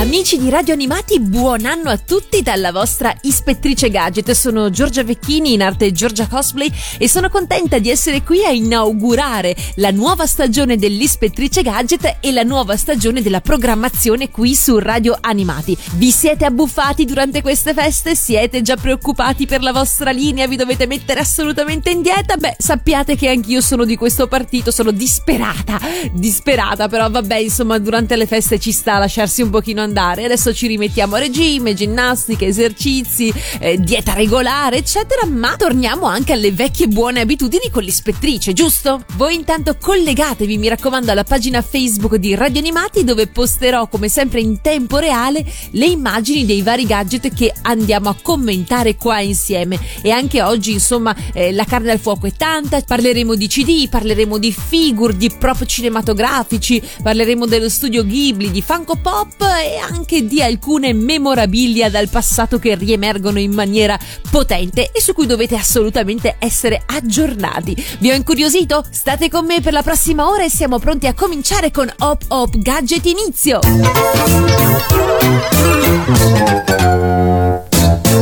Amici di Radio Animati, buon anno a tutti dalla vostra ispettrice gadget. Sono Giorgia Vecchini, in arte Giorgia Cosplay, e sono contenta di essere qui a inaugurare la nuova stagione dell'ispettrice gadget e la nuova stagione della programmazione qui su Radio Animati. Vi siete abbuffati durante queste feste? Siete già preoccupati per la vostra linea? Vi dovete mettere assolutamente in dieta? Beh, sappiate che anch'io sono di questo partito, sono disperata, disperata, però vabbè, insomma, durante le feste ci sta a lasciarsi un pochino andare andare. Adesso ci rimettiamo a regime, ginnastica, esercizi, eh, dieta regolare, eccetera, ma torniamo anche alle vecchie buone abitudini con l'ispettrice, giusto? Voi intanto collegatevi, mi raccomando, alla pagina Facebook di Radio Animati dove posterò come sempre in tempo reale le immagini dei vari gadget che andiamo a commentare qua insieme. E anche oggi, insomma, eh, la carne al fuoco è tanta, parleremo di CD, parleremo di figure, di prop cinematografici, parleremo dello studio Ghibli, di Funko Pop e anche di alcune memorabilia dal passato che riemergono in maniera potente e su cui dovete assolutamente essere aggiornati. Vi ho incuriosito? State con me per la prossima ora e siamo pronti a cominciare con Hop Hop Gadget Inizio!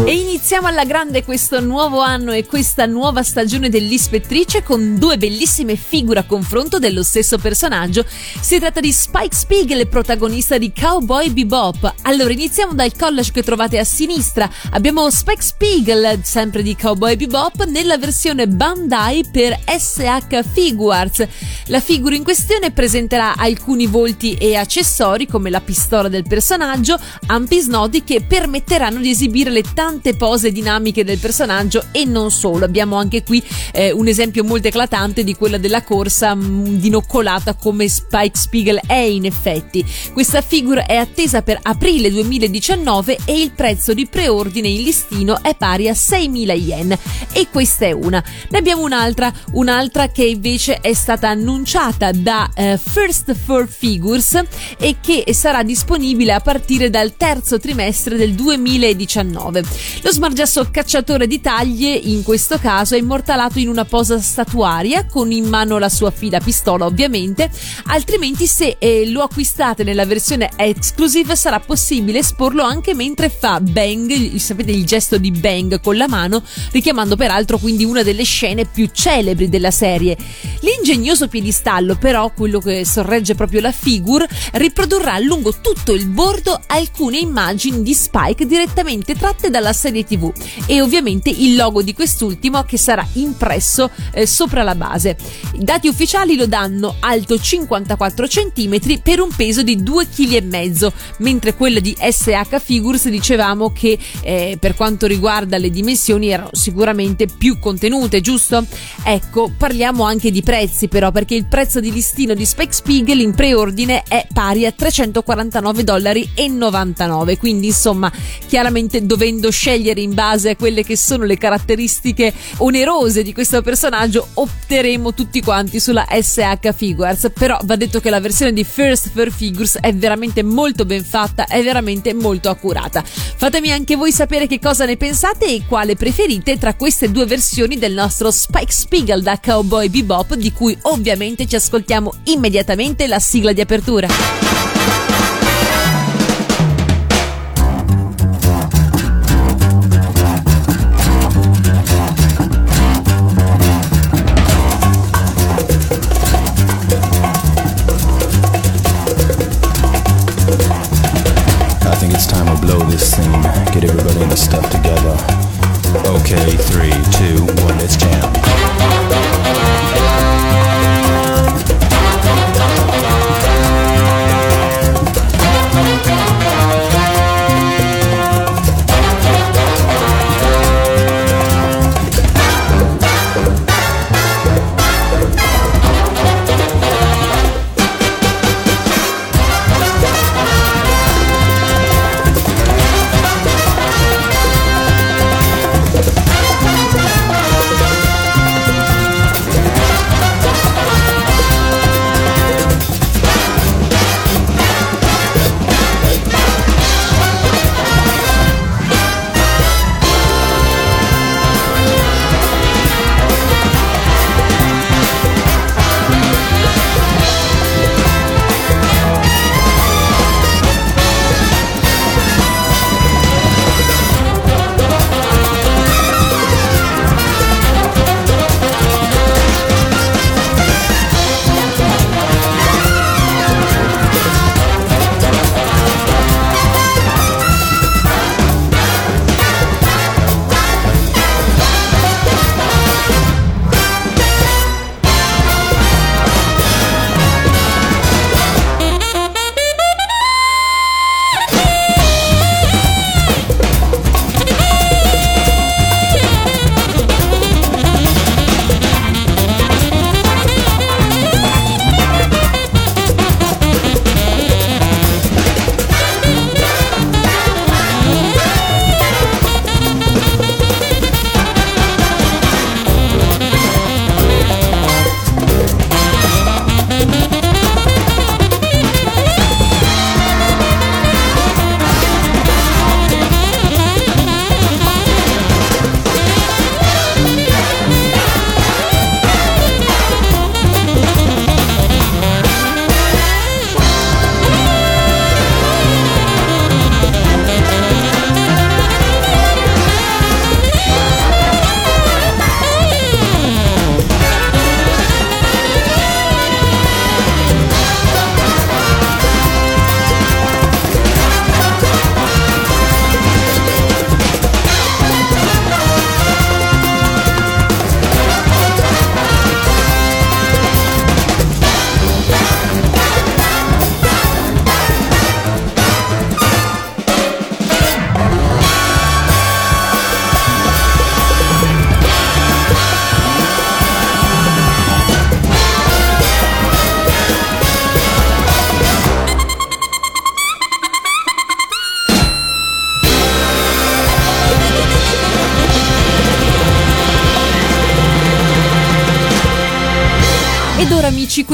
E iniziamo alla grande questo nuovo anno e questa nuova stagione dell'ispettrice con due bellissime figure a confronto dello stesso personaggio. Si tratta di Spike Spiegel, protagonista di Cowboy Bebop. Allora iniziamo dal collage che trovate a sinistra. Abbiamo Spike Spiegel, sempre di Cowboy Bebop, nella versione Bandai per SH Figuarts. La figura in questione presenterà alcuni volti e accessori come la pistola del personaggio, ampi snodi che permetteranno di esibire le tante tante pose dinamiche del personaggio e non solo. Abbiamo anche qui eh, un esempio molto eclatante di quella della corsa mh, mm, dinoccolata come Spike Spiegel è in effetti. Questa figura è attesa per aprile 2019 e il prezzo di preordine in listino è pari a 6.000 yen e questa è una. Ne abbiamo un'altra, un'altra che invece è stata annunciata da eh, First Four Figures e che sarà disponibile a partire dal terzo trimestre del 2019. Lo smargiasso cacciatore di taglie, in questo caso, è immortalato in una posa statuaria, con in mano la sua fida pistola ovviamente, altrimenti se eh, lo acquistate nella versione exclusive sarà possibile esporlo anche mentre fa bang, sapete il gesto di bang con la mano, richiamando peraltro quindi una delle scene più celebri della serie. L'ingegnoso piedistallo però, quello che sorregge proprio la figure, riprodurrà lungo tutto il bordo alcune immagini di Spike direttamente tratte dalla serie tv e ovviamente il logo di quest'ultimo che sarà impresso eh, sopra la base. I dati ufficiali lo danno alto 54 cm per un peso di 2,5 kg, mentre quello di SH Figures dicevamo che eh, per quanto riguarda le dimensioni erano sicuramente più contenute, giusto? Ecco, parliamo anche di prezzi però perché il prezzo di listino di Spec Spiegel in preordine è pari a 349 dollari 99, quindi insomma chiaramente dovendo scegliere scegliere in base a quelle che sono le caratteristiche onerose di questo personaggio, opteremo tutti quanti sulla SH Figures. Però va detto che la versione di First Fur Figures è veramente molto ben fatta, è veramente molto accurata. Fatemi anche voi sapere che cosa ne pensate e quale preferite tra queste due versioni del nostro Spike Spiegel da Cowboy Bebop, di cui ovviamente ci ascoltiamo immediatamente la sigla di apertura.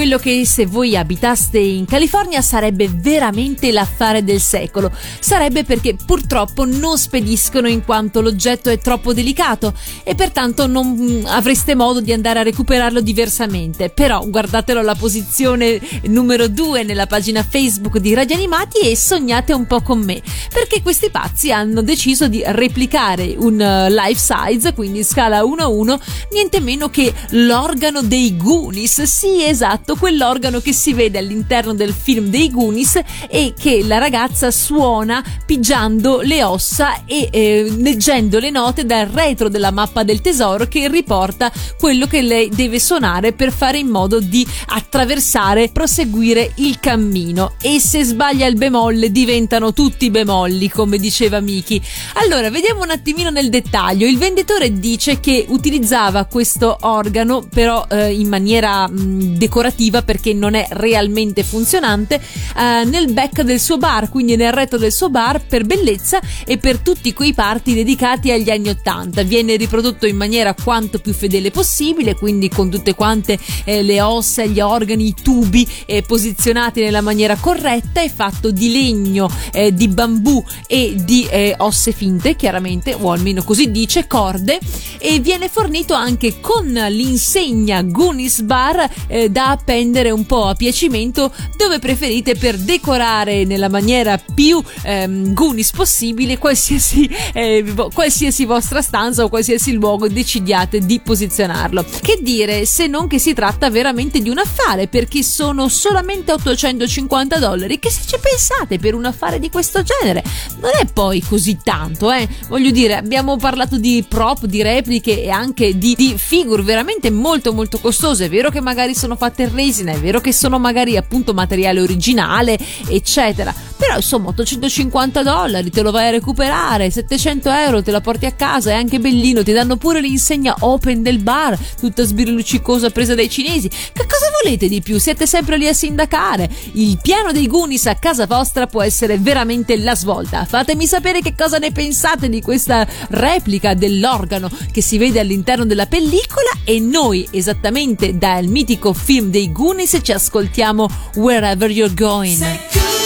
Quello che se voi abitaste in California sarebbe veramente l'affare del secolo. Sarebbe perché purtroppo non spediscono in quanto l'oggetto è troppo delicato e pertanto non mm, avreste modo di andare a recuperarlo diversamente. Però guardatelo alla posizione numero 2 nella pagina Facebook di Radio Animati e sognate un po' con me, perché questi pazzi hanno deciso di replicare un uh, life size, quindi scala 1 a 1, niente meno che l'organo dei Goonies sì, esatto, quell'organo che si vede all'interno del film dei Goonies e che la ragazza suona pigiando le ossa e eh, leggendo le note dal retro della mappa del tesoro che riporta quello che lei deve suonare per fare in modo di attraversare, proseguire il cammino. E se sbaglia il bemolle diventano tutti bemolli, come diceva Miki. Allora, vediamo un attimino nel dettaglio. Il venditore dice che utilizzava questo organo però eh, in maniera mh, decorativa perché non è realmente funzionante eh, nel back del suo bar, quindi nel retro del suo bar per bellezza e per tutti quei parti dedicati agli anni 80. Viene riprodotto in maniera quanto più fedele possibile, quindi con tutte quante eh, le ossa, gli organi, i tubi eh, posizionati nella maniera corretta, è fatto di legno, eh, di bambù e di eh, osse finte, chiaramente, o almeno così dice, corde, e viene fornito anche con l'insegna Goonies Bar eh, da appendere un po' a piacimento dove preferite per decorare nella maniera più ehm, Goonies possibile qualsiasi, eh, qualsiasi vostra stanza o qualsiasi luogo decidiate di posizionarlo. Che dire se non che si tratta veramente di un affare perché sono solamente 850 dollari. Che se ci pensate per un affare di questo genere? Non è poi così tanto eh. Voglio dire abbiamo parlato di prop di repliche e anche di, di figure veramente molto molto costose. È vero che magari sono fatte in resina, è vero che sono magari appunto materiale originale, eccetera. Però insomma 850 dollari te lo vai a recuperare, 700 euro te la porti a casa, è anche bellino, ti danno pure l'insegna open del bar, tutta sbirluccicosa presa dai cinesi. Che cosa volete di più? Siete sempre lì a sindacare. Il piano dei Goonies a casa vostra può essere veramente la svolta. Fatemi sapere che cosa ne pensate di questa replica dell'organo che si vede all'interno della pellicola e noi esattamente dal mitico film dei Goonies ci ascoltiamo Wherever You're Going.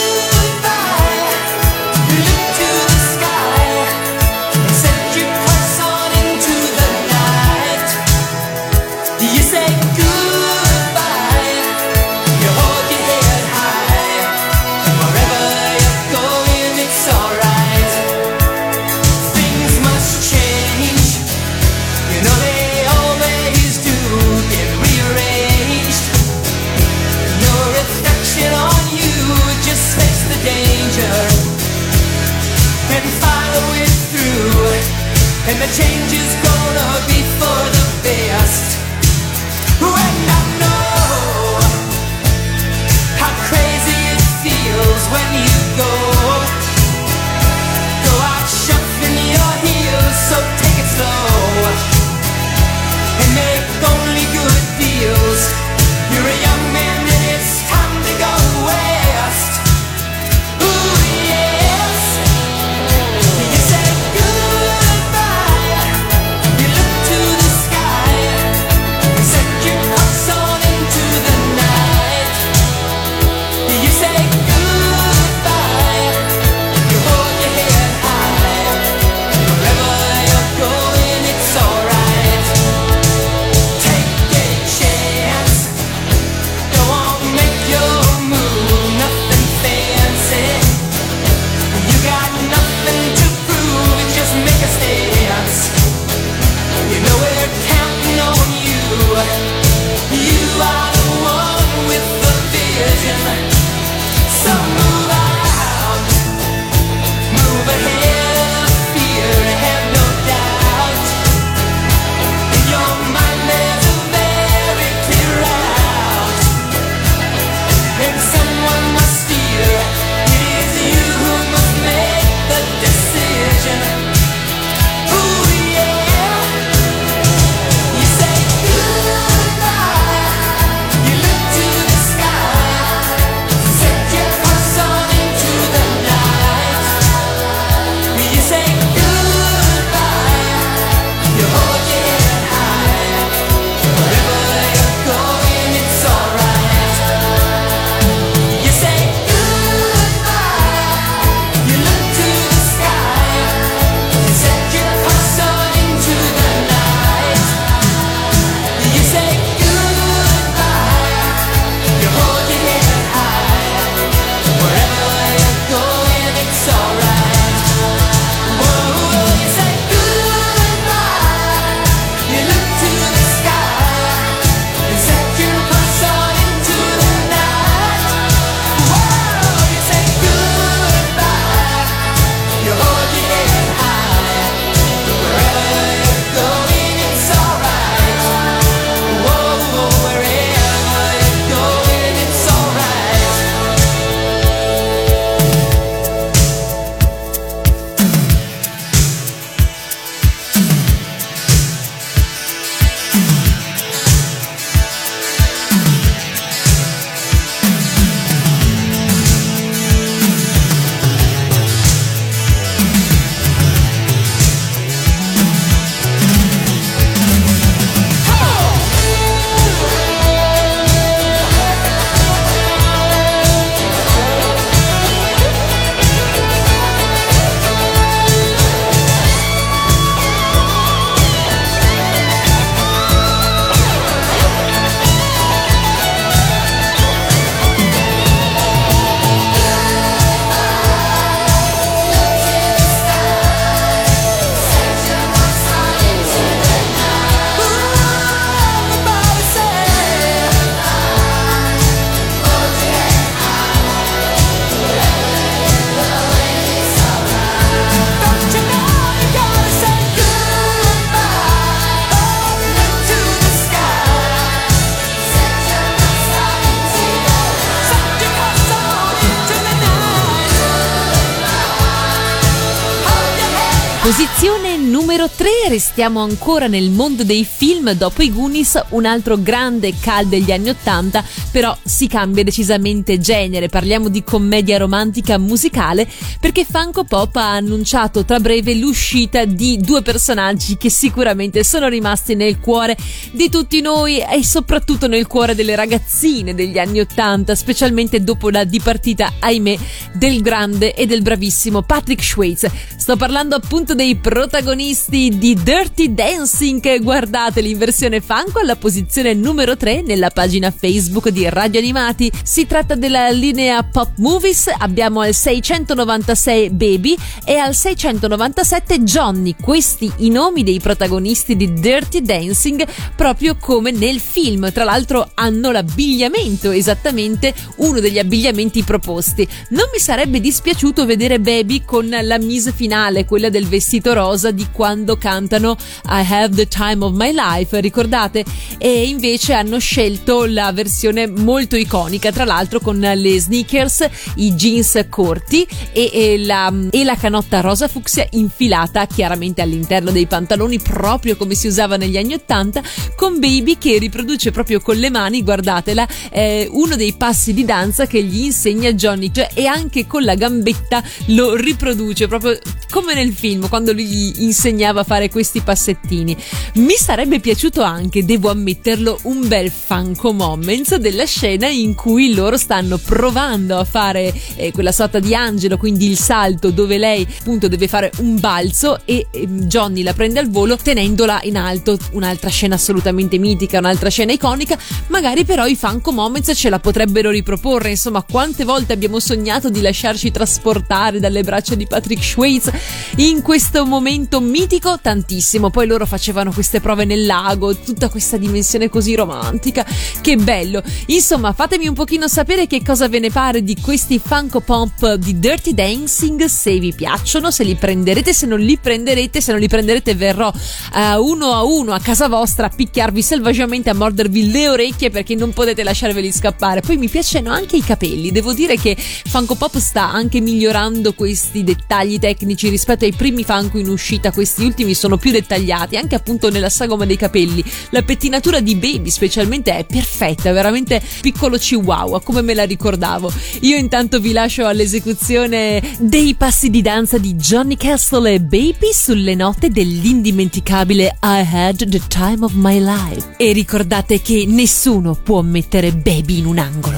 Posizione numero 3, restiamo ancora nel mondo dei film dopo i Goonies, un altro grande cal degli anni 80, però si cambia decisamente genere, parliamo di commedia romantica musicale perché Funko Pop ha annunciato tra breve l'uscita di due personaggi che sicuramente sono rimasti nel cuore di tutti noi e soprattutto nel cuore delle ragazzine degli anni 80, specialmente dopo la dipartita, ahimè, del grande e del bravissimo Patrick Schweitz. Sto parlando appunto dei protagonisti di Dirty Dancing. Guardateli in versione Funko alla posizione numero 3 nella pagina Facebook di Radio Animati. Si tratta della linea Pop Movies. Abbiamo al 696 Baby e al 697 Johnny. Questi i nomi dei protagonisti di Dirty Dancing, proprio come nel film. Tra l'altro hanno l'abbigliamento, esattamente uno degli abbigliamenti proposti. Non mi sarebbe dispiaciuto vedere Baby con la mise finale, quella del vestito rosa di quando cantano I Have the Time of My Life, ricordate? E invece hanno scelto la versione molto iconica, tra l'altro con le sneakers, i jeans corti e, e, la, e la canotta rosa fucsia infilata chiaramente all'interno dei pantaloni, proprio come si usava negli anni Ottanta, con Baby che riproduce proprio con le mani, guardatela, eh, uno dei passi di danza che gli insegna Johnny, cioè, e anche con la gambetta lo riproduce proprio come nel film quando lui gli insegnava a fare questi passettini. Mi sarebbe piaciuto anche, devo ammetterlo, un bel Funko Moments della scena in cui loro stanno provando a fare eh, quella sorta di angelo, quindi il salto dove lei appunto deve fare un balzo e eh, Johnny la prende al volo tenendola in alto, un'altra scena assolutamente mitica, un'altra scena iconica, magari però i Funko Moments ce la potrebbero riproporre, insomma quante volte abbiamo sognato di lasciarci trasportare dalle braccia di Patrick Schweitz in questo momento mitico tantissimo. Poi loro facevano queste prove nel lago, tutta questa dimensione così romantica. Che bello! Insomma, fatemi un pochino sapere che cosa ve ne pare di questi Funko Pop di Dirty Dancing, se vi piacciono, se li prenderete, se non li prenderete, se non li prenderete verrò uh, uno a uno a casa vostra a picchiarvi selvaggiamente, a mordervi le orecchie perché non potete lasciarveli scappare. Poi mi piacciono anche i capelli, devo dire che Funko Pop sta anche migliorando questi dettagli tecnici rispetto ai primi Funko in uscita, questi ultimi sono più dettagliati, anche appunto nella sagoma dei capelli. La pettinatura di Baby specialmente è perfetta, veramente piccolo chihuahua, come me la ricordavo. Io intanto vi lascio all'esecuzione dei passi di danza di Johnny Castle e Baby sulle note dell'indimenticabile I Had the Time of My Life. E ricordate che nessuno può mettere Baby in un angolo.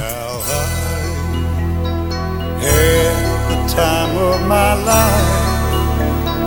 Had the time of my life.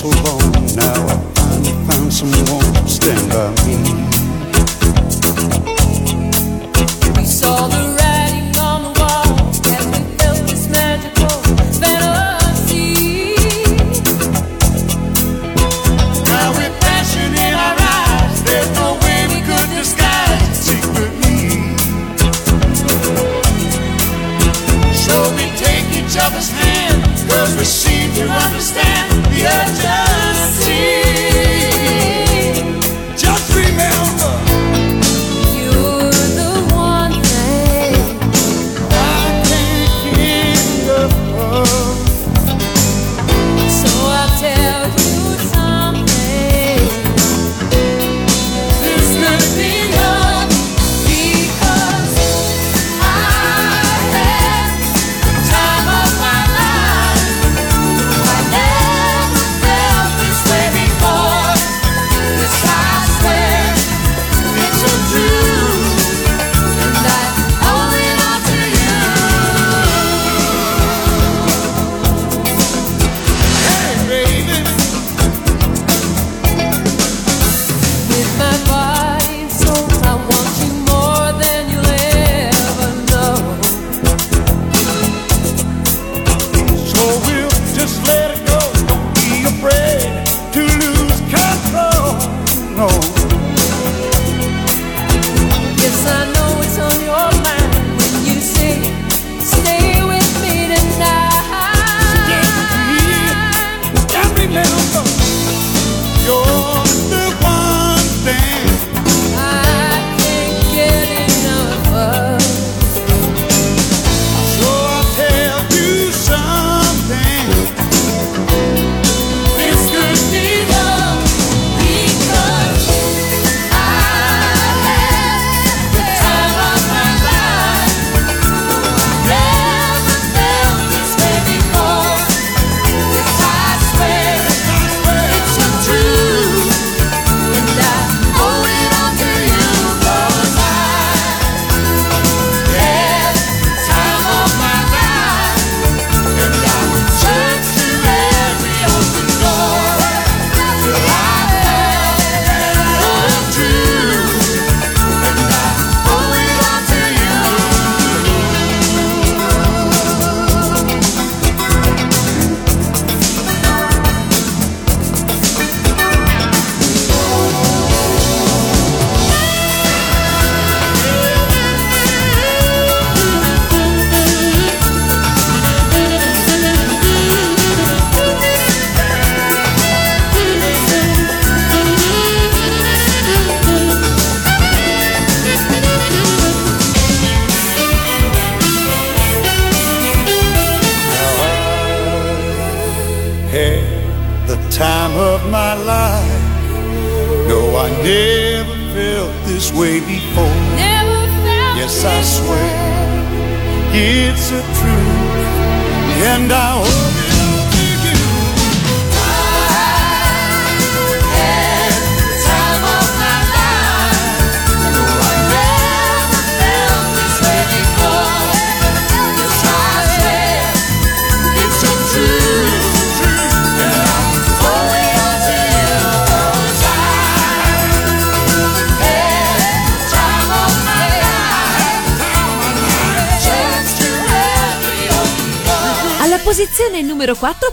so long now. I finally found someone to stand by me. We saw the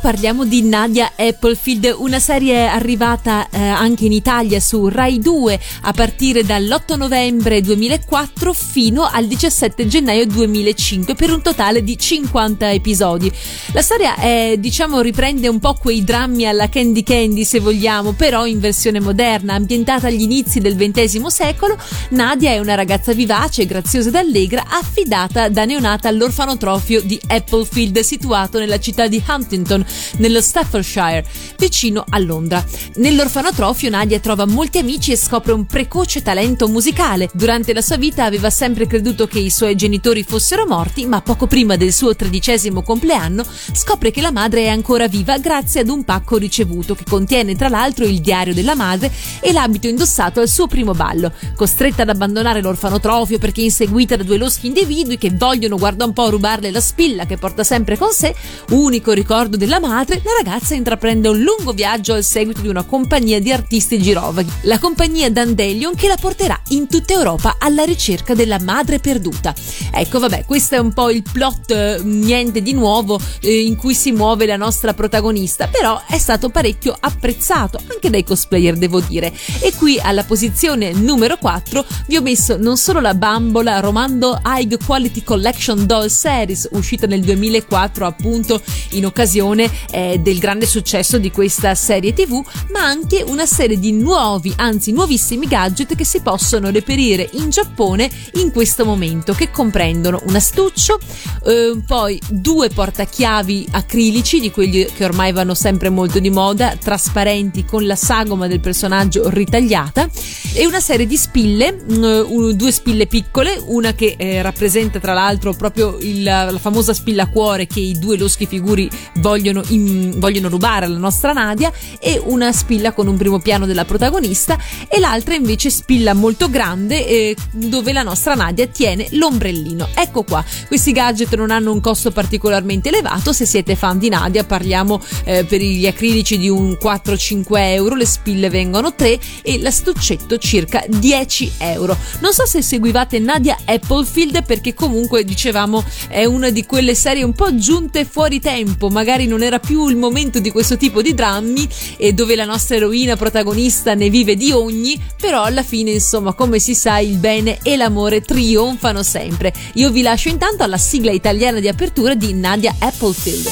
parliamo di Nadia Applefield, una serie arrivata eh, anche in Italia su Rai 2 a partire dall'8 novembre 2004 fino al 17 gennaio 2005 per un totale di 50 episodi. La storia è, diciamo, riprende un po' quei drammi alla Candy Candy se vogliamo, però in versione moderna, ambientata agli inizi del XX secolo. Nadia è una ragazza vivace, graziosa ed allegra, affidata da neonata all'orfanotrofio di Applefield, situato nella città di Huntington, nello Staffordshire, vicino a Londra. Nell'orfanotrofio Nadia trova molti amici e scopre un precoce talento musicale. Durante la sua vita aveva sempre creduto che i suoi genitori fossero morti, ma poco prima del suo tredicesimo compleanno scopre che la madre è ancora viva grazie ad un pacco ricevuto che contiene tra l'altro il diario della madre e l'abito indossato al suo primo ballo. Costretta ad abbandonare l'orfanotrofio perché inseguita da due loschi individui che vogliono, guarda un po', rubarle la spilla che porta sempre con sé, unico ricordo della madre, la ragazza intraprende un lungo viaggio al seguito di una compagnia di artisti girovaghi, la compagnia Dandelion che la porterà in tutta Europa alla ricerca della madre perduta. Ecco, vabbè, questo è un po' il plot, eh, niente di nuovo, eh, in cui si muove la nostra protagonista, però è stato parecchio apprezzato anche dai cosplayer, devo dire. E qui alla posizione numero 4 vi ho messo non solo la bambola Romando High Quality Collection Doll Series, uscita nel 2004 appunto in occasione eh, del grande successo di questa serie tv, ma anche una serie di nuovi, anzi nuovissimi gadget che si possono reperire in Giappone in questo momento, che comprendono un astuccio, eh, poi due portachiavi acrilici, di quelli che ormai vanno sempre molto di moda, trasparenti con la sagoma del personaggio ritagliata, e una serie di spille, mh, un- due spille piccole, una che eh, rappresenta tra l'altro proprio il- la famosa spilla cuore che i due loschi figuri vogliono, in- vogliono rubare alla nostra Nadia, e una spilla con un primo piano della protagonista, e l'altra invece spilla molto grande eh, dove la nostra Nadia tiene l'ombrellino. Ecco qua, questi gadget non hanno un costo particolarmente elevato, se siete fan di Nadia parliamo eh, per gli acrilici di un 4-5 euro, le spille vengono 3 e l'astuccetto circa 10 euro. Non so se seguivate Nadia Applefield perché comunque dicevamo è una di quelle serie un po' giunte fuori tempo, magari non era più il momento di questo tipo di drammi e dove la nostra eroina protagonista ne vive di ogni, però alla fine insomma come si sa il bene e l'amore trionfano sempre. Io vi lascio intanto alla sigla italiana di apertura di Nadia Applefield.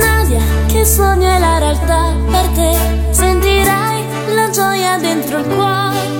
Nadia, che sogno è la realtà per te? Sentirai la gioia dentro il cuore.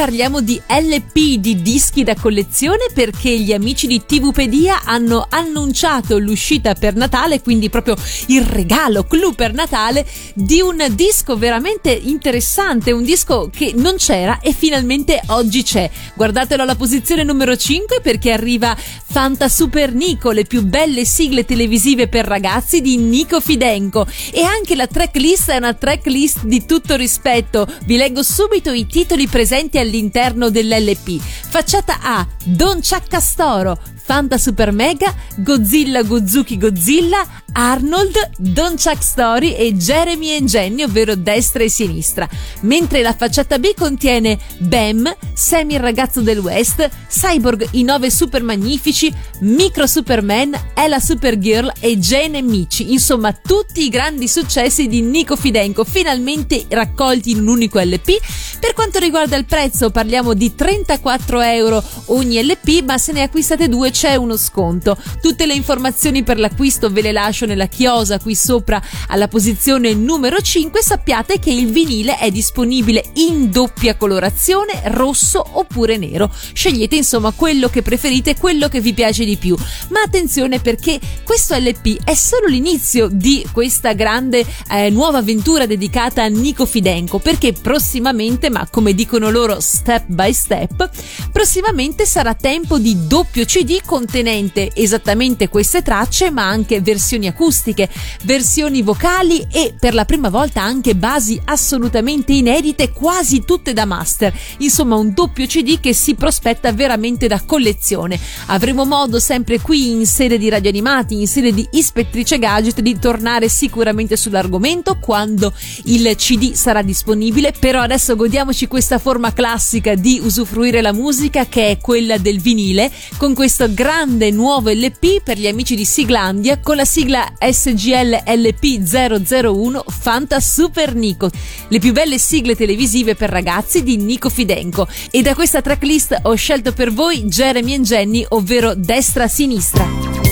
Parliamo di LP di dischi da collezione perché gli amici di TVpedia hanno annunciato l'uscita per Natale, quindi proprio il regalo clou per Natale di un disco veramente interessante, un disco che non c'era e finalmente oggi c'è. Guardatelo alla posizione numero 5 perché arriva Fanta Super Nico, le più belle sigle televisive per ragazzi di Nico Fidenco e anche la tracklist è una tracklist di tutto rispetto. Vi leggo subito i titoli presenti all'interno dell'LP. Facciata A, Don Ciaccastoro, Fanta Super Mega, Godzilla Gozuki Godzilla, Arnold, Don Chuck Story e Jeremy e Jenny, ovvero destra e sinistra. Mentre la facciata B contiene Bam, Sammy il ragazzo del West, Cyborg i nove super magnifici, Micro Superman, Ella Supergirl e Jane e Michi. Insomma, tutti i grandi successi di Nico Fidenco, finalmente raccolti in un unico LP. Per quanto riguarda il prezzo, parliamo di 34 euro ogni LP, ma se ne acquistate due c'è uno sconto. Tutte le informazioni per l'acquisto ve le lascio nella chiosa qui sopra alla posizione numero 5. Sappiate che il vinile è disponibile in doppia colorazione, rosso oppure nero. Scegliete insomma quello che preferite, quello che vi piace di più. Ma attenzione perché questo LP è solo l'inizio di questa grande eh, nuova avventura dedicata a Nico Fidenco, perché prossimamente, ma come dicono loro step by step, prossimamente sarà tempo di doppio CD contenente esattamente queste tracce, ma anche versioni acustiche, versioni vocali e per la prima volta anche basi assolutamente inedite, quasi tutte da master. Insomma, un doppio CD che si prospetta veramente da collezione. Avremo modo sempre qui in sede di Radio Animati, in sede di Ispettrice Gadget, di tornare sicuramente sull'argomento quando il CD sarà disponibile. Però adesso godiamoci questa forma classica di usufruire la musica che è quella del vinile, con questo grande nuovo LP per gli amici di Siglandia con la sigla SGL LP 001 Fanta Super Nico, le più belle sigle televisive per ragazzi di Nico Fidenco. E da questa tracklist ho scelto per voi Jeremy e Jenny, ovvero destra-sinistra.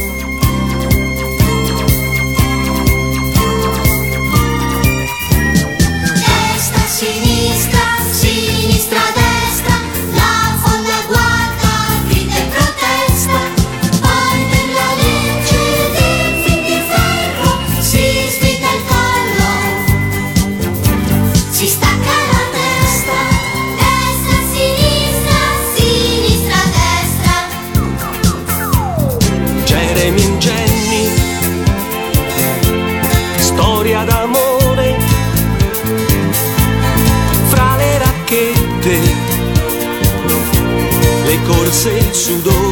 Le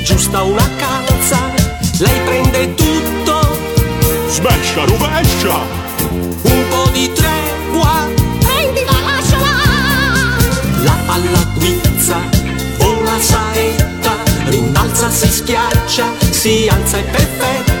aggiusta una calza, lei prende tutto, Smescia, rovescia! un po' di tregua, Prendila, lasciala! la palla guizza, vola saetta, rimbalza, si schiaccia, si alza è perfetta,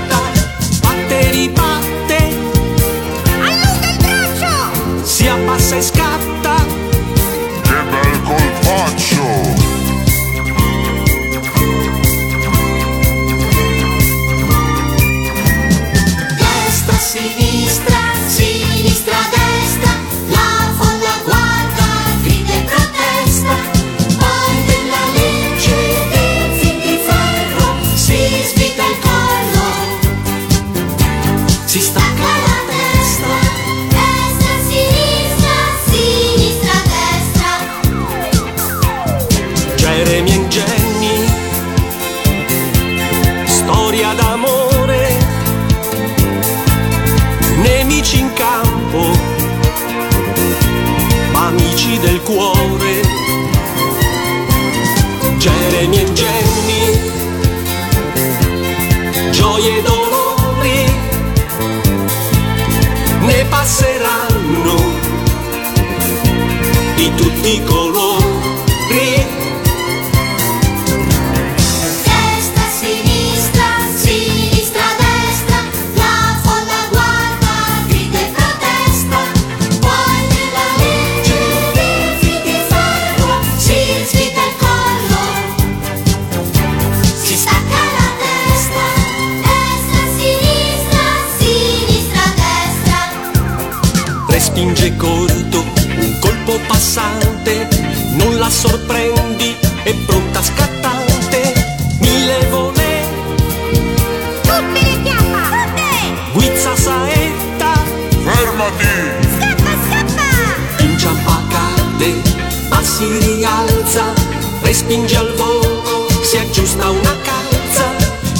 respinge al volo, si aggiusta una calza,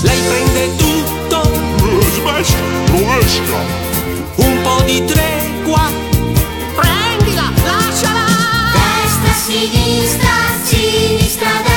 lei prende tutto, Smescia, rovescia! un po' di tregua, Prendila, lasciala! Destra, sinistra, sinistra, destra,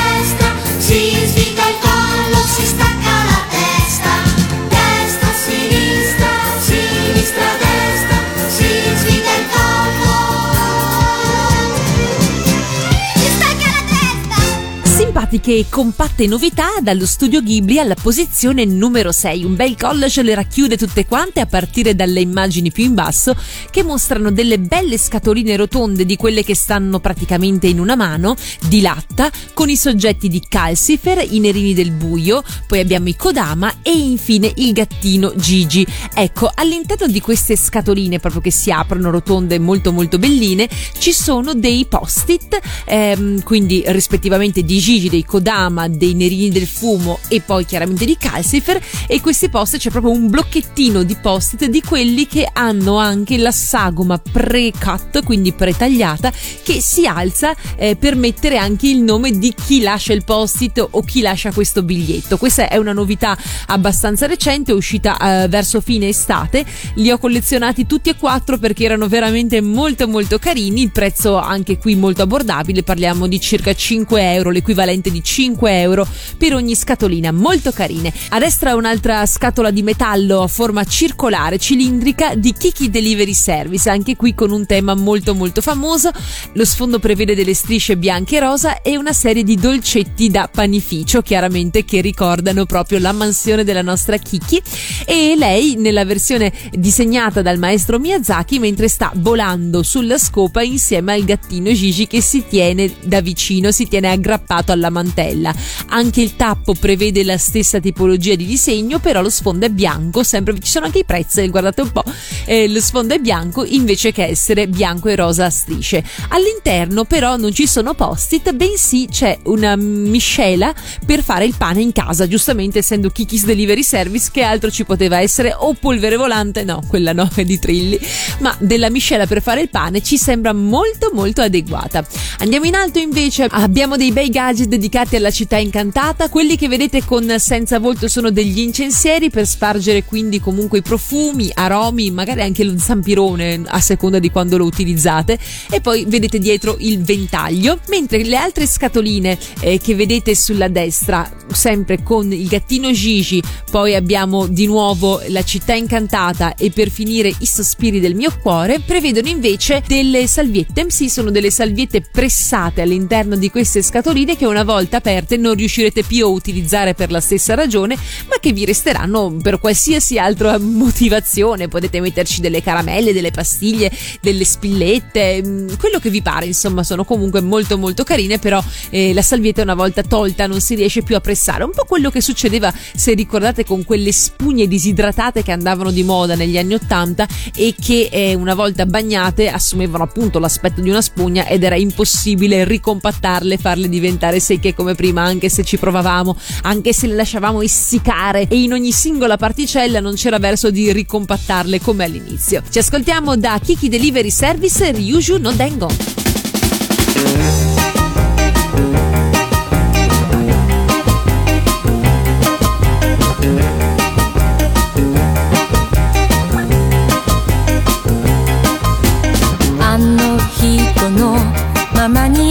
testa! Simpatiche e compatte novità dallo studio Ghibli alla posizione numero 6. Un bel collage le racchiude tutte quante a partire dalle immagini più in basso che mostrano delle belle scatoline rotonde di quelle che stanno praticamente in una mano, di latta, con i soggetti di Calcifer, i nerini del buio, poi abbiamo i Kodama e infine il gattino Gigi. Ecco, all'interno di queste scatoline proprio che si aprono rotonde molto molto belline, ci sono dei post-it, ehm, quindi rispettivamente di Gigi, dei Kodama, dei Nerini del Fumo e poi chiaramente di Calcifer. E questi post c'è proprio un blocchettino di post-it di quelli che hanno anche la sagoma pre-cut, quindi pretagliata, che si alza eh, per mettere anche il nome di chi lascia il post-it o chi lascia questo biglietto. Questa è una novità abbastanza recente, uscita eh, verso fine estate, li ho collezionati tutti e quattro perché erano veramente molto molto carini, il prezzo anche qui molto abbordabile, parliamo di circa 5 euro, l'equivalente di 5 euro per ogni scatolina, molto carine. A destra un'altra scatola di metallo a forma circolare, cilindrica di Kiki Delivery Service, anche qui con un tema molto molto famoso. Lo sfondo prevede delle strisce bianche e rosa e una serie di dolcetti da panificio, chiaramente che ricordano proprio la mansione della nostra Kiki e lei nella versione disegnata dal maestro Miyazaki mentre sta volando sulla scopa insieme al gattino Gigi che si tiene da vicino, si tiene aggrappato alla mantella. Anche il tappo prevede la stessa tipologia di disegno, però lo sfondo è bianco, sempre ci sono anche i prezzi, guardate un po'. Eh, lo sfondo è bianco invece che essere bianco e rosa a strisce. All'interno però non ci sono post-it, bensì c'è una miscela per fare il pane in casa, giustamente essendo Kiki's Delivery Service che altro ci poteva essere o polvere volante, no, quella no, è di Trilli, ma della miscela per fare il pane ci sembra molto molto adeguata. Andiamo in alto invece, abbiamo dei bei gadget dedicati alla città incantata, quelli che vedete con senza volto sono degli incensieri per spargere quindi comunque i profumi, aromi, magari anche lo zampirone a seconda di quando lo utilizzate. E poi vedete dietro il ventaglio, mentre le altre scatoline eh, che vedete sulla destra, sempre con il gattino Gigi, poi abbiamo di nuovo la città incantata e per finire i sospiri del mio cuore, prevedono invece delle salviette, sì sono delle salviette pressate all'interno di queste scatoline che una volta aperte non riuscirete più a utilizzare per la stessa ragione, ma che vi resteranno per qualsiasi altra motivazione, potete metterci delle caramelle, delle pastiglie, delle spillette, mm, quello che vi pare, insomma sono comunque molto molto carine, però eh, la salvietta una volta tolta non si riesce più a pressare, un po' quello che succedeva se ricordate con quelle spugne disidratate che andavano di moda negli anni 80 e che eh, una volta bagnate assumevano appunto l'aspetto di una spugna ed era impossibile ricompattarle, farle diventare secche come prima, anche se ci provavamo, anche se le lasciavamo essiccare e in ogni singola particella non c'era verso di ricompattarle come all'inizio. Ci ascoltiamo da Kiki Delivery Service Ryuju no Dengo. あの人のままに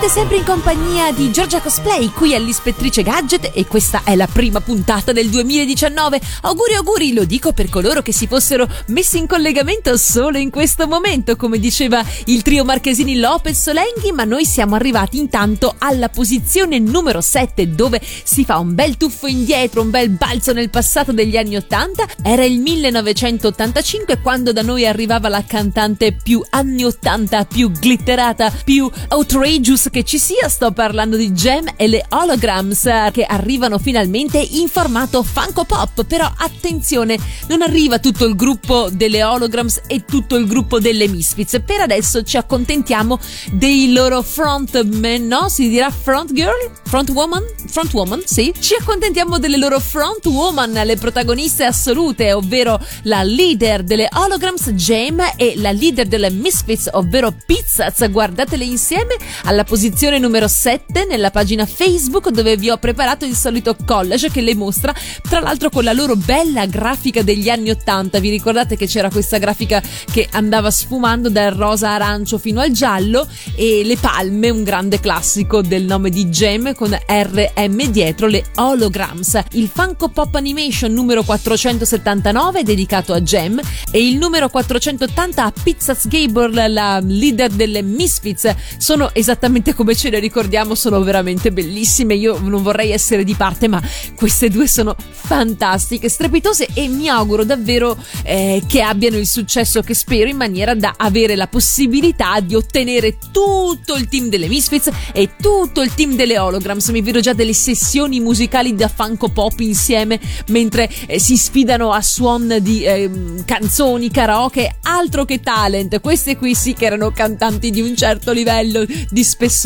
Siete sempre in compagnia di Giorgia Cosplay qui all'Ispettrice Gadget e questa è la prima puntata del 2019. Auguri auguri, lo dico per coloro che si fossero messi in collegamento solo in questo momento, come diceva il trio Marchesini Lopez Solenghi, ma noi siamo arrivati intanto alla posizione numero 7 dove si fa un bel tuffo indietro, un bel balzo nel passato degli anni 80. Era il 1985 quando da noi arrivava la cantante più anni 80, più glitterata, più outrageous che ci sia. Sto parlando di Gem e le Holograms eh, che arrivano finalmente in formato Funko Pop. Però attenzione, non arriva tutto il gruppo delle Holograms e tutto il gruppo delle Misfits. Per adesso ci accontentiamo dei loro frontmen, no? Si dirà front girl? Front woman? Front woman, sì. Ci accontentiamo delle loro front woman, le protagoniste assolute, ovvero la leader delle Holograms, Gem, e la leader delle Misfits, ovvero Pizzaz. Guardatele insieme alla posizione posizione numero 7 nella pagina Facebook dove vi ho preparato il solito collage che le mostra, tra l'altro con la loro bella grafica degli anni 80. Vi ricordate che c'era questa grafica che andava sfumando dal rosa arancio fino al giallo e le palme, un grande classico del nome di Gem con RM dietro le holograms. Il Funko Pop Animation numero 479 è dedicato a Gem e il numero 480 a Pizzas Gable, la leader delle Misfits. Sono esattamente come ce le ricordiamo, sono veramente bellissime. Io non vorrei essere di parte, ma queste due sono fantastiche, strepitose e mi auguro davvero eh, che abbiano il successo che spero in maniera da avere la possibilità di ottenere tutto il team delle Misfits e tutto il team delle Holograms. Mi vedo già delle sessioni musicali da Funko Pop insieme mentre eh, si sfidano a suon di eh, canzoni, karaoke, altro che talent. Queste qui sì che erano cantanti di un certo livello di spessore.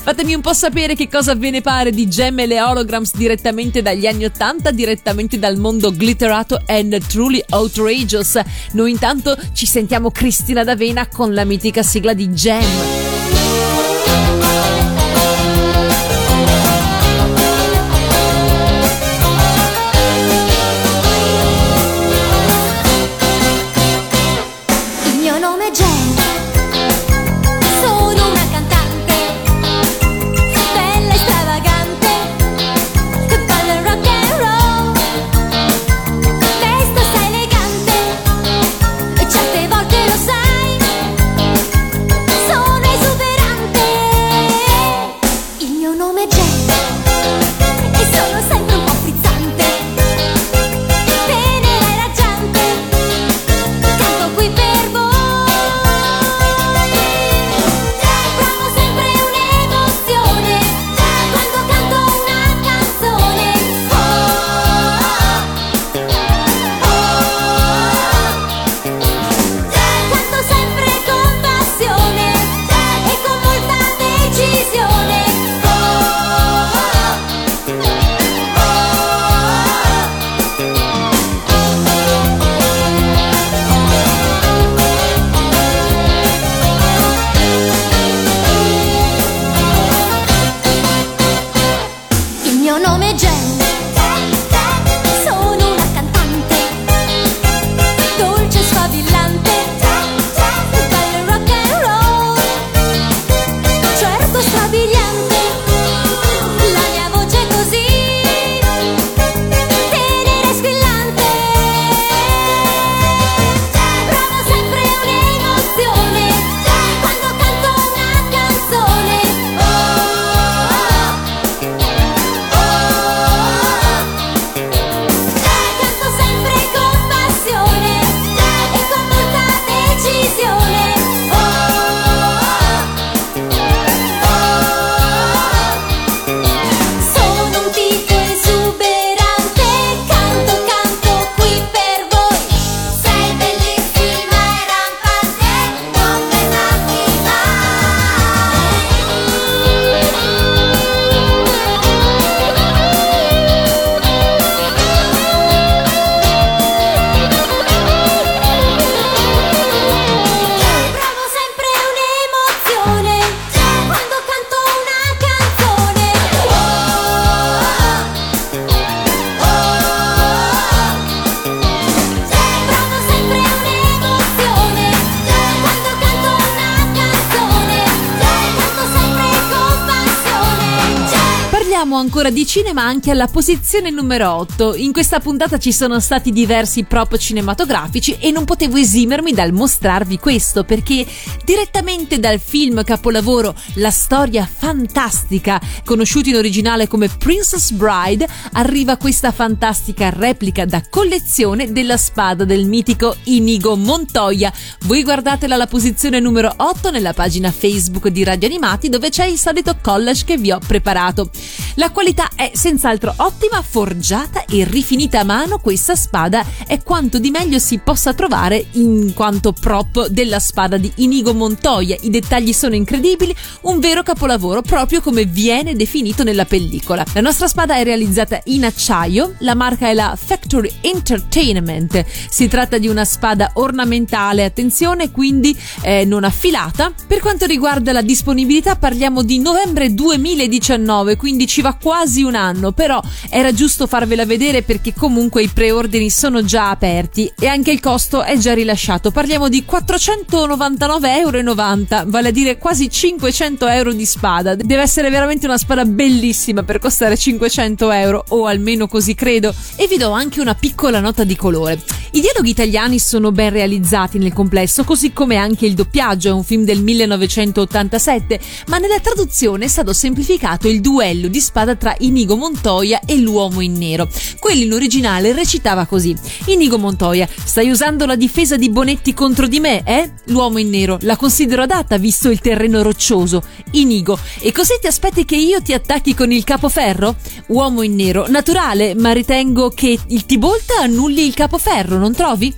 Fatemi un po' sapere che cosa ve ne pare di Gem e le Holograms direttamente dagli anni 80, direttamente dal mondo glitterato and truly outrageous. Noi intanto ci sentiamo Cristina D'Avena con la mitica sigla di Gem. Di cinema anche alla posizione numero 8. In questa puntata ci sono stati diversi prop cinematografici e non potevo esimermi dal mostrarvi questo perché direttamente dal film capolavoro La storia fantastica, conosciuto in originale come Princess Bride, arriva questa fantastica replica da collezione della spada del mitico Inigo Montoya. Voi guardatela alla posizione numero 8 nella pagina Facebook di Radio Animati dove c'è il solito collage che vi ho preparato. La qualità è senz'altro ottima, forgiata e rifinita a mano. Questa spada è quanto di meglio si possa trovare in quanto prop della spada di Inigo Montoya. I dettagli sono incredibili, un vero capolavoro, proprio come viene definito nella pellicola. La nostra spada è realizzata in acciaio, la marca è la Factory Entertainment. Si tratta di una spada ornamentale, attenzione, quindi eh, non affilata. Per quanto riguarda la disponibilità, parliamo di novembre 2019, quindi ci va quasi un anno, però era giusto farvela vedere perché comunque i preordini sono già aperti e anche il costo è già rilasciato. Parliamo di 499,90 euro, vale a dire quasi 500 euro di spada. Deve essere veramente una spada bellissima per costare 500 euro, o almeno così credo. E vi do anche una piccola nota di colore. I dialoghi italiani sono ben realizzati nel complesso, così come anche il doppiaggio, è un film del 1987, ma nella traduzione è stato semplificato il duello di spada tra Inigo Montoya e l'uomo in nero. Quello in originale recitava così: Inigo Montoya, stai usando la difesa di Bonetti contro di me, eh? L'uomo in nero, la considero adatta visto il terreno roccioso. Inigo, e così ti aspetti che io ti attacchi con il capoferro? Uomo in nero, naturale, ma ritengo che il Tibolta annulli il capoferro, non trovi?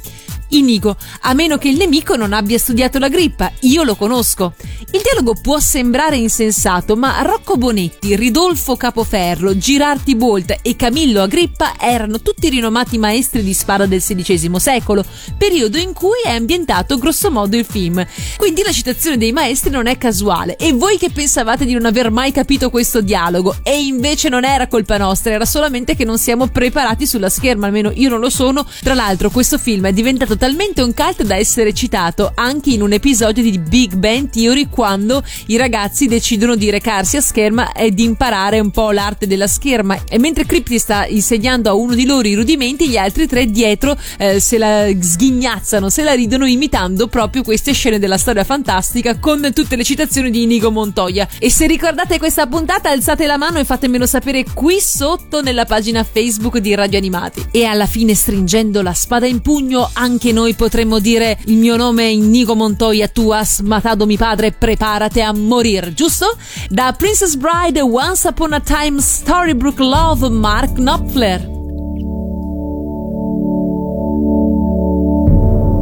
Inigo, a meno che il nemico non abbia studiato la grippa, io lo conosco. Il dialogo può sembrare insensato, ma Rocco Bonetti, Ridolfo Capoferro, Girardi Bolt e Camillo Agrippa erano tutti rinomati maestri di spada del XVI secolo, periodo in cui è ambientato grossomodo il film. Quindi la citazione dei maestri non è casuale. E voi che pensavate di non aver mai capito questo dialogo? E invece non era colpa nostra, era solamente che non siamo preparati sulla scherma, almeno io non lo sono. Tra l'altro questo film è diventato talmente un cult da essere citato anche in un episodio di Big Bang Theory quando i ragazzi decidono di recarsi a scherma e di imparare un po' l'arte della scherma. E mentre Crypti sta insegnando a uno di loro i rudimenti gli altri tre dietro eh, se la sghignazzano, se la ridono imitando proprio queste scene della storia fantastica con tutte le citazioni di Inigo Montoya. E se ricordate questa puntata alzate la mano e fatemelo sapere qui sotto nella pagina Facebook di Radio Animati. E alla fine stringendo la spada in pugno anche noi potremmo dire il mio nome è Inigo Montoya, tu has mi padre, preparate a morir, giusto? Da Princess Bride Once Upon a Time Storybrooke Love Mark Knopfler.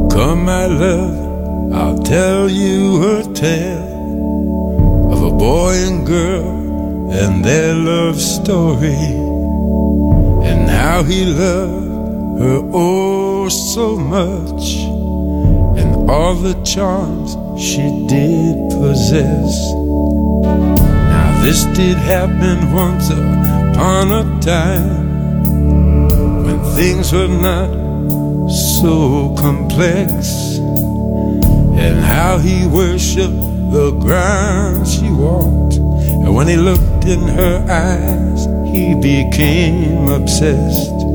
Come, my love, I'll tell you a tale of a boy and girl and their love story, and how he loved her oh so much, and all the charms she did possess. Now, this did happen once upon a time when things were not so complex and how he worshiped the ground she walked and when he looked in her eyes he became obsessed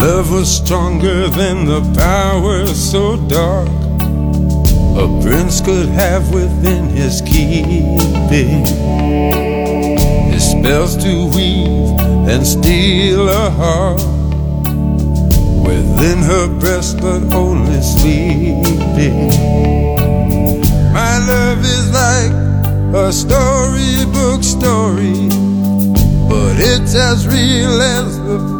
Love was stronger than the power so dark a prince could have within his keeping. His spells to weave and steal a heart within her breast, but only sleeping. My love is like a storybook story, but it's as real as the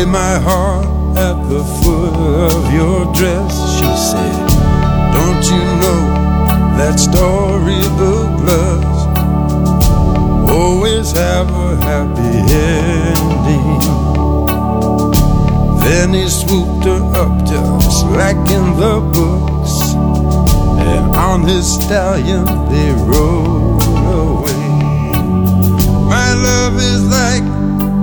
Lay my heart at the foot of your dress. She said, Don't you know that storybook loves always have a happy ending? Then he swooped her up just like in the books, and on his stallion they rode away. My love is like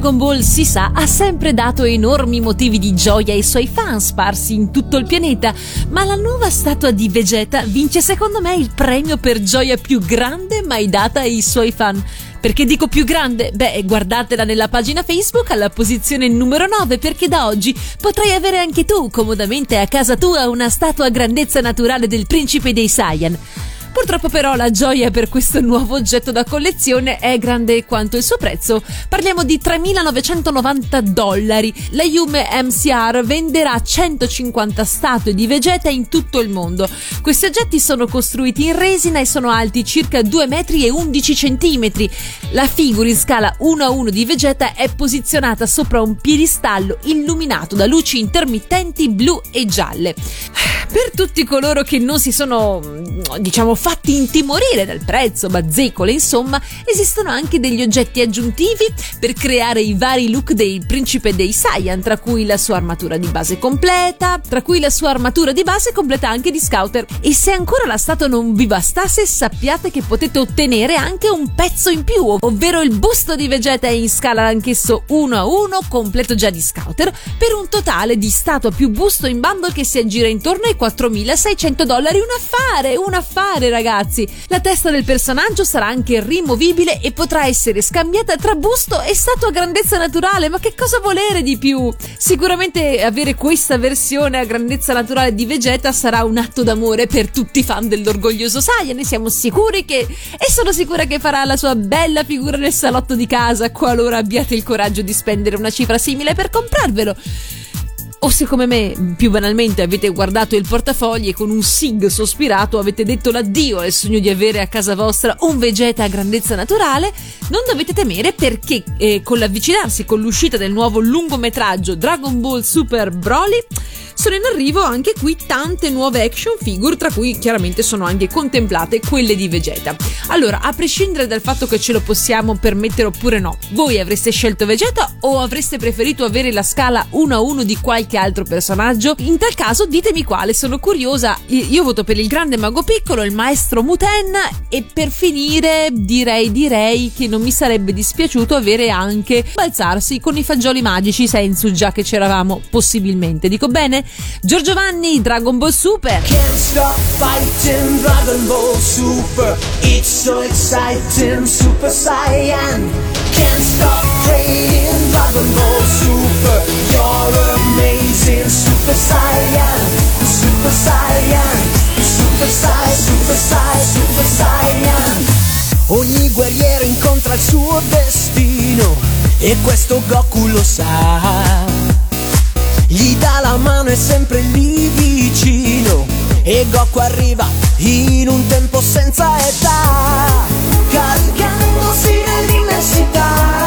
Dragon Ball, si sa, ha sempre dato enormi motivi di gioia ai suoi fan sparsi in tutto il pianeta, ma la nuova statua di Vegeta vince secondo me il premio per gioia più grande mai data ai suoi fan. Perché dico più grande? Beh, guardatela nella pagina Facebook alla posizione numero 9 perché da oggi potrai avere anche tu comodamente a casa tua una statua a grandezza naturale del principe dei Saiyan. Purtroppo però la gioia per questo nuovo oggetto da collezione è grande quanto il suo prezzo. Parliamo di 3.990 dollari. La Yume MCR venderà 150 statue di Vegeta in tutto il mondo. Questi oggetti sono costruiti in resina e sono alti circa 2 metri e 11 centimetri. La figura in scala 1 a 1 di Vegeta è posizionata sopra un piedistallo illuminato da luci intermittenti blu e gialle. Per tutti coloro che non si sono, diciamo, fatti intimorire dal prezzo, bazzecole, insomma, esistono anche degli oggetti aggiuntivi per creare i vari look del principe dei Saiyan, tra cui la sua armatura di base completa, tra cui la sua armatura di base completa anche di scouter. E se ancora la statua non vi bastasse, sappiate che potete ottenere anche un pezzo in più, ovvero il busto di Vegeta in scala anch'esso 1 a 1, completo già di scouter, per un totale di statua più busto in bundle che si aggira intorno ai 4.600 dollari. Un affare, un affare ragazzi! La testa del personaggio sarà anche rimovibile e potrà essere scambiata tra busto e statua a grandezza naturale. Ma che cosa volere di più? Sicuramente avere questa versione a grandezza naturale di Vegeta sarà un atto d'amore per tutti i fan dell'orgoglioso Saiyan. Ne siamo sicuri che. E sono sicura che farà la sua bella figura nel salotto di casa qualora abbiate il coraggio di spendere una cifra simile per comprarvelo. O se come me, più banalmente, avete guardato il portafogli e con un sig sospirato avete detto l'addio al sogno di avere a casa vostra un Vegeta a grandezza naturale, non dovete temere perché eh, con l'avvicinarsi con l'uscita del nuovo lungometraggio Dragon Ball Super Broly sono in arrivo anche qui tante nuove action figure, tra cui chiaramente sono anche contemplate quelle di Vegeta. Allora, a prescindere dal fatto che ce lo possiamo permettere oppure no, voi avreste scelto Vegeta o avreste preferito avere la scala 1 a 1 di qualche altro personaggio? In tal caso ditemi quale, sono curiosa. Io voto per il grande mago piccolo, il maestro Muten e per finire direi direi che non mi sarebbe dispiaciuto avere anche balzarsi con i fagioli magici Sensu già che c'eravamo possibilmente. Dico bene? Giorgio Vanni, Dragon Ball Super. Can't stop fighting Dragon Ball Super. It's so exciting, Super Saiyan. Can't stop praying Dragon Ball Super. You're amazing, Super Saiyan. Super Saiyan. Super Sai, Super Sai, Super Saiyan. Ogni guerriero incontra il suo destino e questo Goku lo sa. Gli dà la mano e sempre lì vicino E Goku arriva in un tempo senza età Caricandosi nell'immensità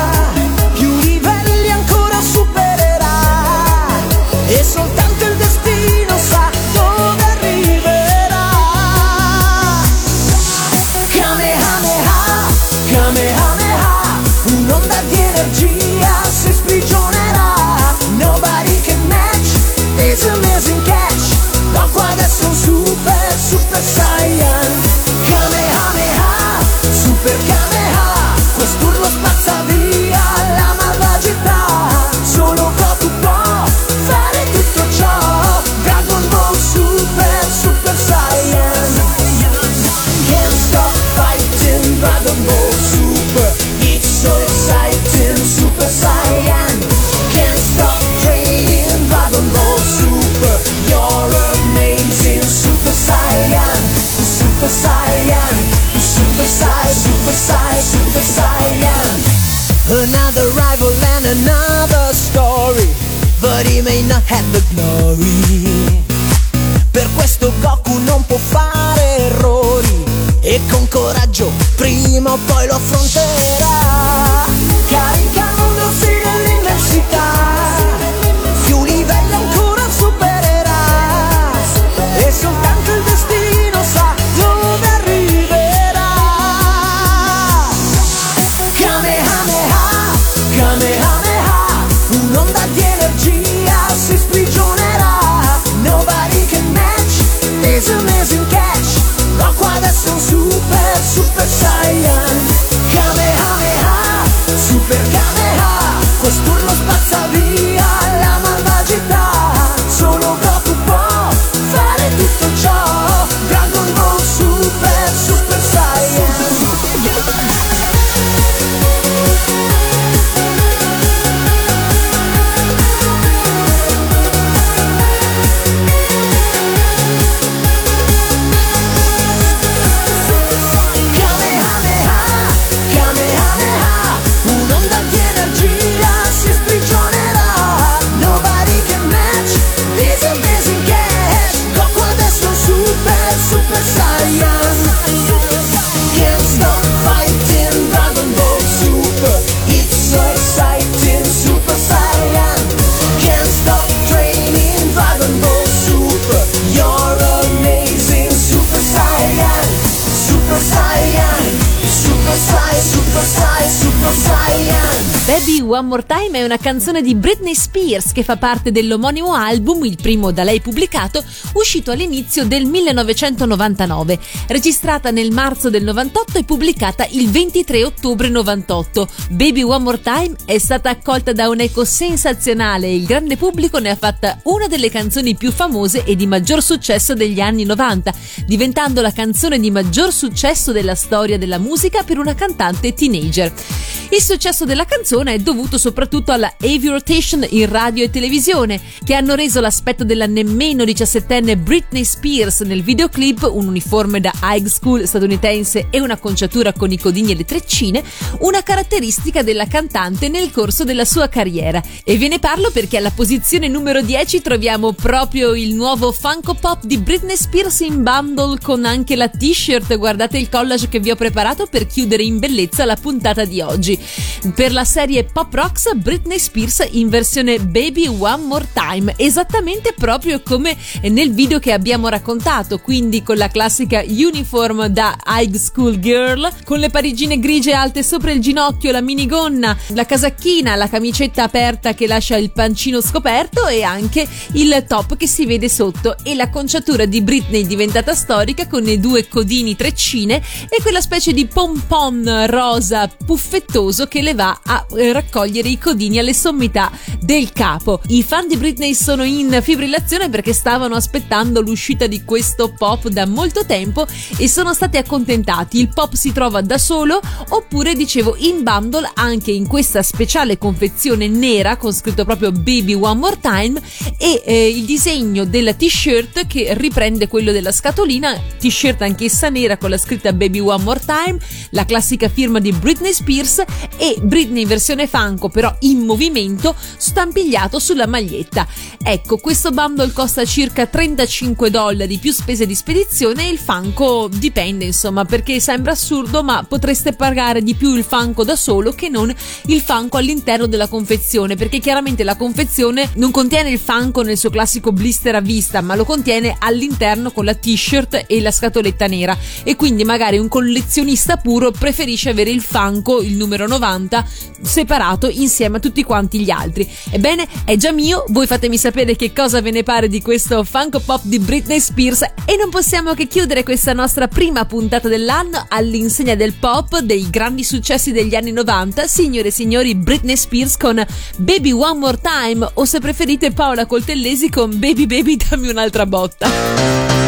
super saiyan. Can't stop Baby One More Time è una canzone di Britney Spears che fa parte dell'omonimo album, il primo da lei pubblicato, uscito all'inizio del 1999, registrata nel marzo del 98 e pubblicata il 23 ottobre 98. Baby One More Time è stata accolta da un eco sensazionale e il grande pubblico ne ha fatta una delle canzoni più famose e di maggior successo degli anni 90, diventando la canzone di maggior successo della storia della musica per una cantante teenager. Il successo della canzone è dovuto soprattutto alla heavy rotation in radio e televisione, che hanno reso l'aspetto della nemmeno diciassettenne Britney Spears nel videoclip, un uniforme da high school statunitense e un'acconciatura con i codini e le treccine, una caratteristica della cantante nel corso della sua carriera. E ve ne parlo perché alla posizione numero 10 troviamo proprio il nuovo Funko Pop di Britney Spears in bundle con anche la t-shirt. Guardate il collage che vi ho preparato per chiudere in bellezza la puntata di oggi. Per la serie Pop Rocks, Britney Spears in versione Baby One More Time, esattamente proprio come nel video che abbiamo raccontato, quindi con la classica uniform da high school girl, con le parigine grigie alte sopra il ginocchio, la minigonna, la casacchina, la camicetta aperta che lascia il pancino scoperto e anche il top che si vede sotto e la conciatura di Britney diventata storica con i due codini treccine e quella specie di pompon rosa puffettoso che le va a eh, raccogliere i codini alle sommità del capo. I fan di Britney sono in fibrillazione perché stavano aspettando l'uscita di questo pop da molto tempo e sono stati accontentati. Il pop si trova da solo oppure dicevo in bundle anche in questa speciale confezione nera con scritto proprio Baby One More Time e eh, il disegno della t-shirt che riprende quello della scatolina, t-shirt anch'essa nera con la scritta Baby One More Time, la classica firma di Britney Spears e Britney in versione Funko però in movimento stampigliato sulla maglietta. Ecco, questo bundle costa circa 35 dollari più spese di spedizione e il Funko dipende insomma perché sembra assurdo ma potreste pagare di più il Funko da solo che non il Funko all'interno della confezione perché chiaramente la confezione non contiene il Funko nel suo classico blister a vista ma lo contiene all'interno con la t-shirt e la scatoletta nera e quindi magari un collezionista puro preferisce avere il Funko il numero 90 separato insieme a tutti quanti gli altri. Ebbene è già mio voi fatemi sapere che cosa ve ne pare di questo Funko Pop di Britney Spears e non possiamo che chiudere questa nostra prima puntata dell'anno all'insegna del pop dei grandi successi degli anni 90 signore e signori Britney Spears con Baby One More Time o se preferite Paola Coltellesi con Baby Baby dammi un'altra botta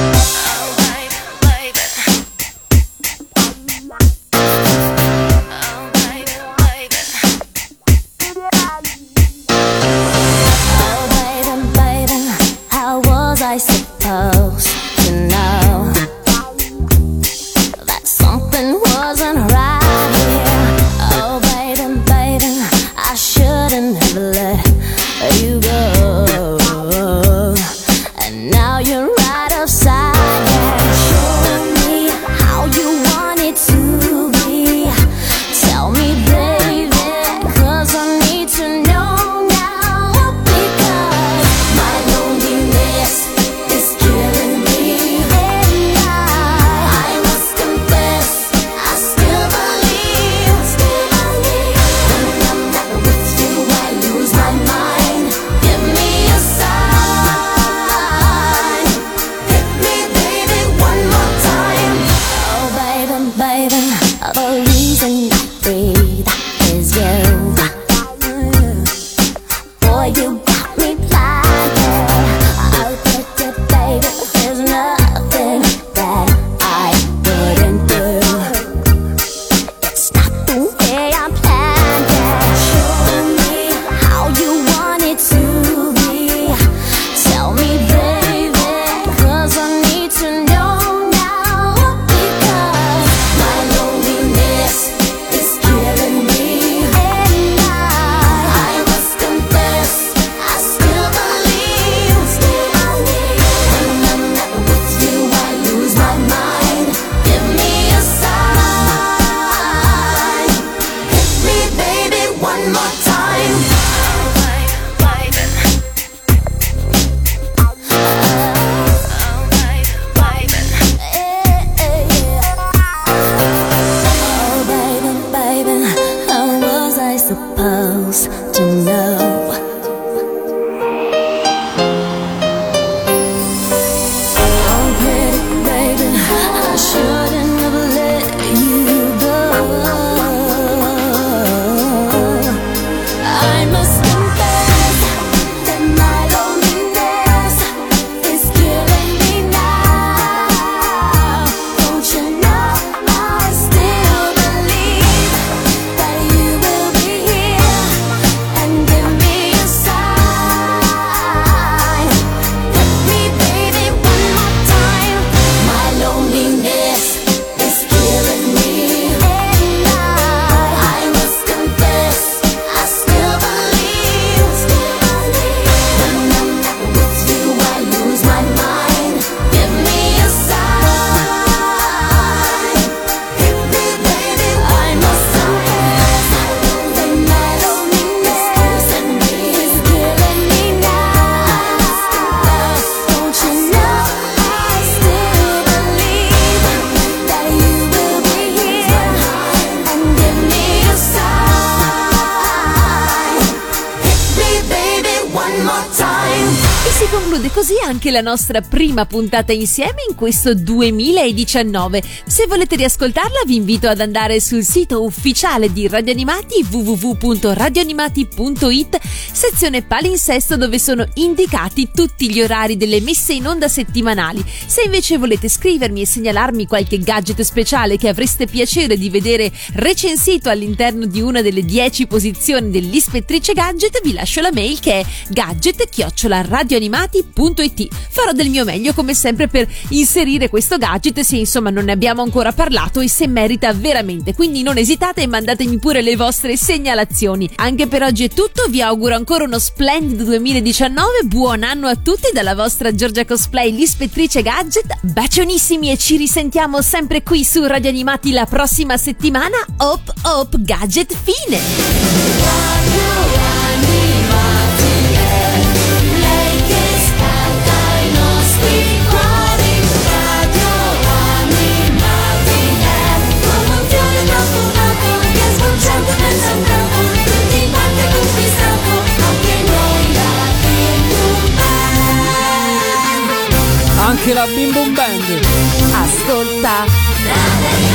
anche la nostra prima puntata insieme in questo 2019. Se volete riascoltarla vi invito ad andare sul sito ufficiale di Radio Animati www.radioanimati.it sezione palinsesto dove sono indicati tutti gli orari delle messe in onda settimanali. Se invece volete scrivermi e segnalarmi qualche gadget speciale che avreste piacere di vedere recensito all'interno di una delle 10 posizioni dell'ispettrice gadget vi lascio la mail che è gadget-radioanimati.it Farò del mio meglio come sempre per inserire questo gadget se insomma non ne abbiamo ancora parlato e se merita veramente. Quindi non esitate e mandatemi pure le vostre segnalazioni. Anche per oggi è tutto, vi auguro ancora uno splendido 2019, buon anno a tutti dalla vostra Giorgia Cosplay, l'ispettrice gadget. Bacionissimi e ci risentiamo sempre qui su Radio Animati la prossima settimana. Hop hop gadget fine! Anche la Bim Bum Band. Ascolta!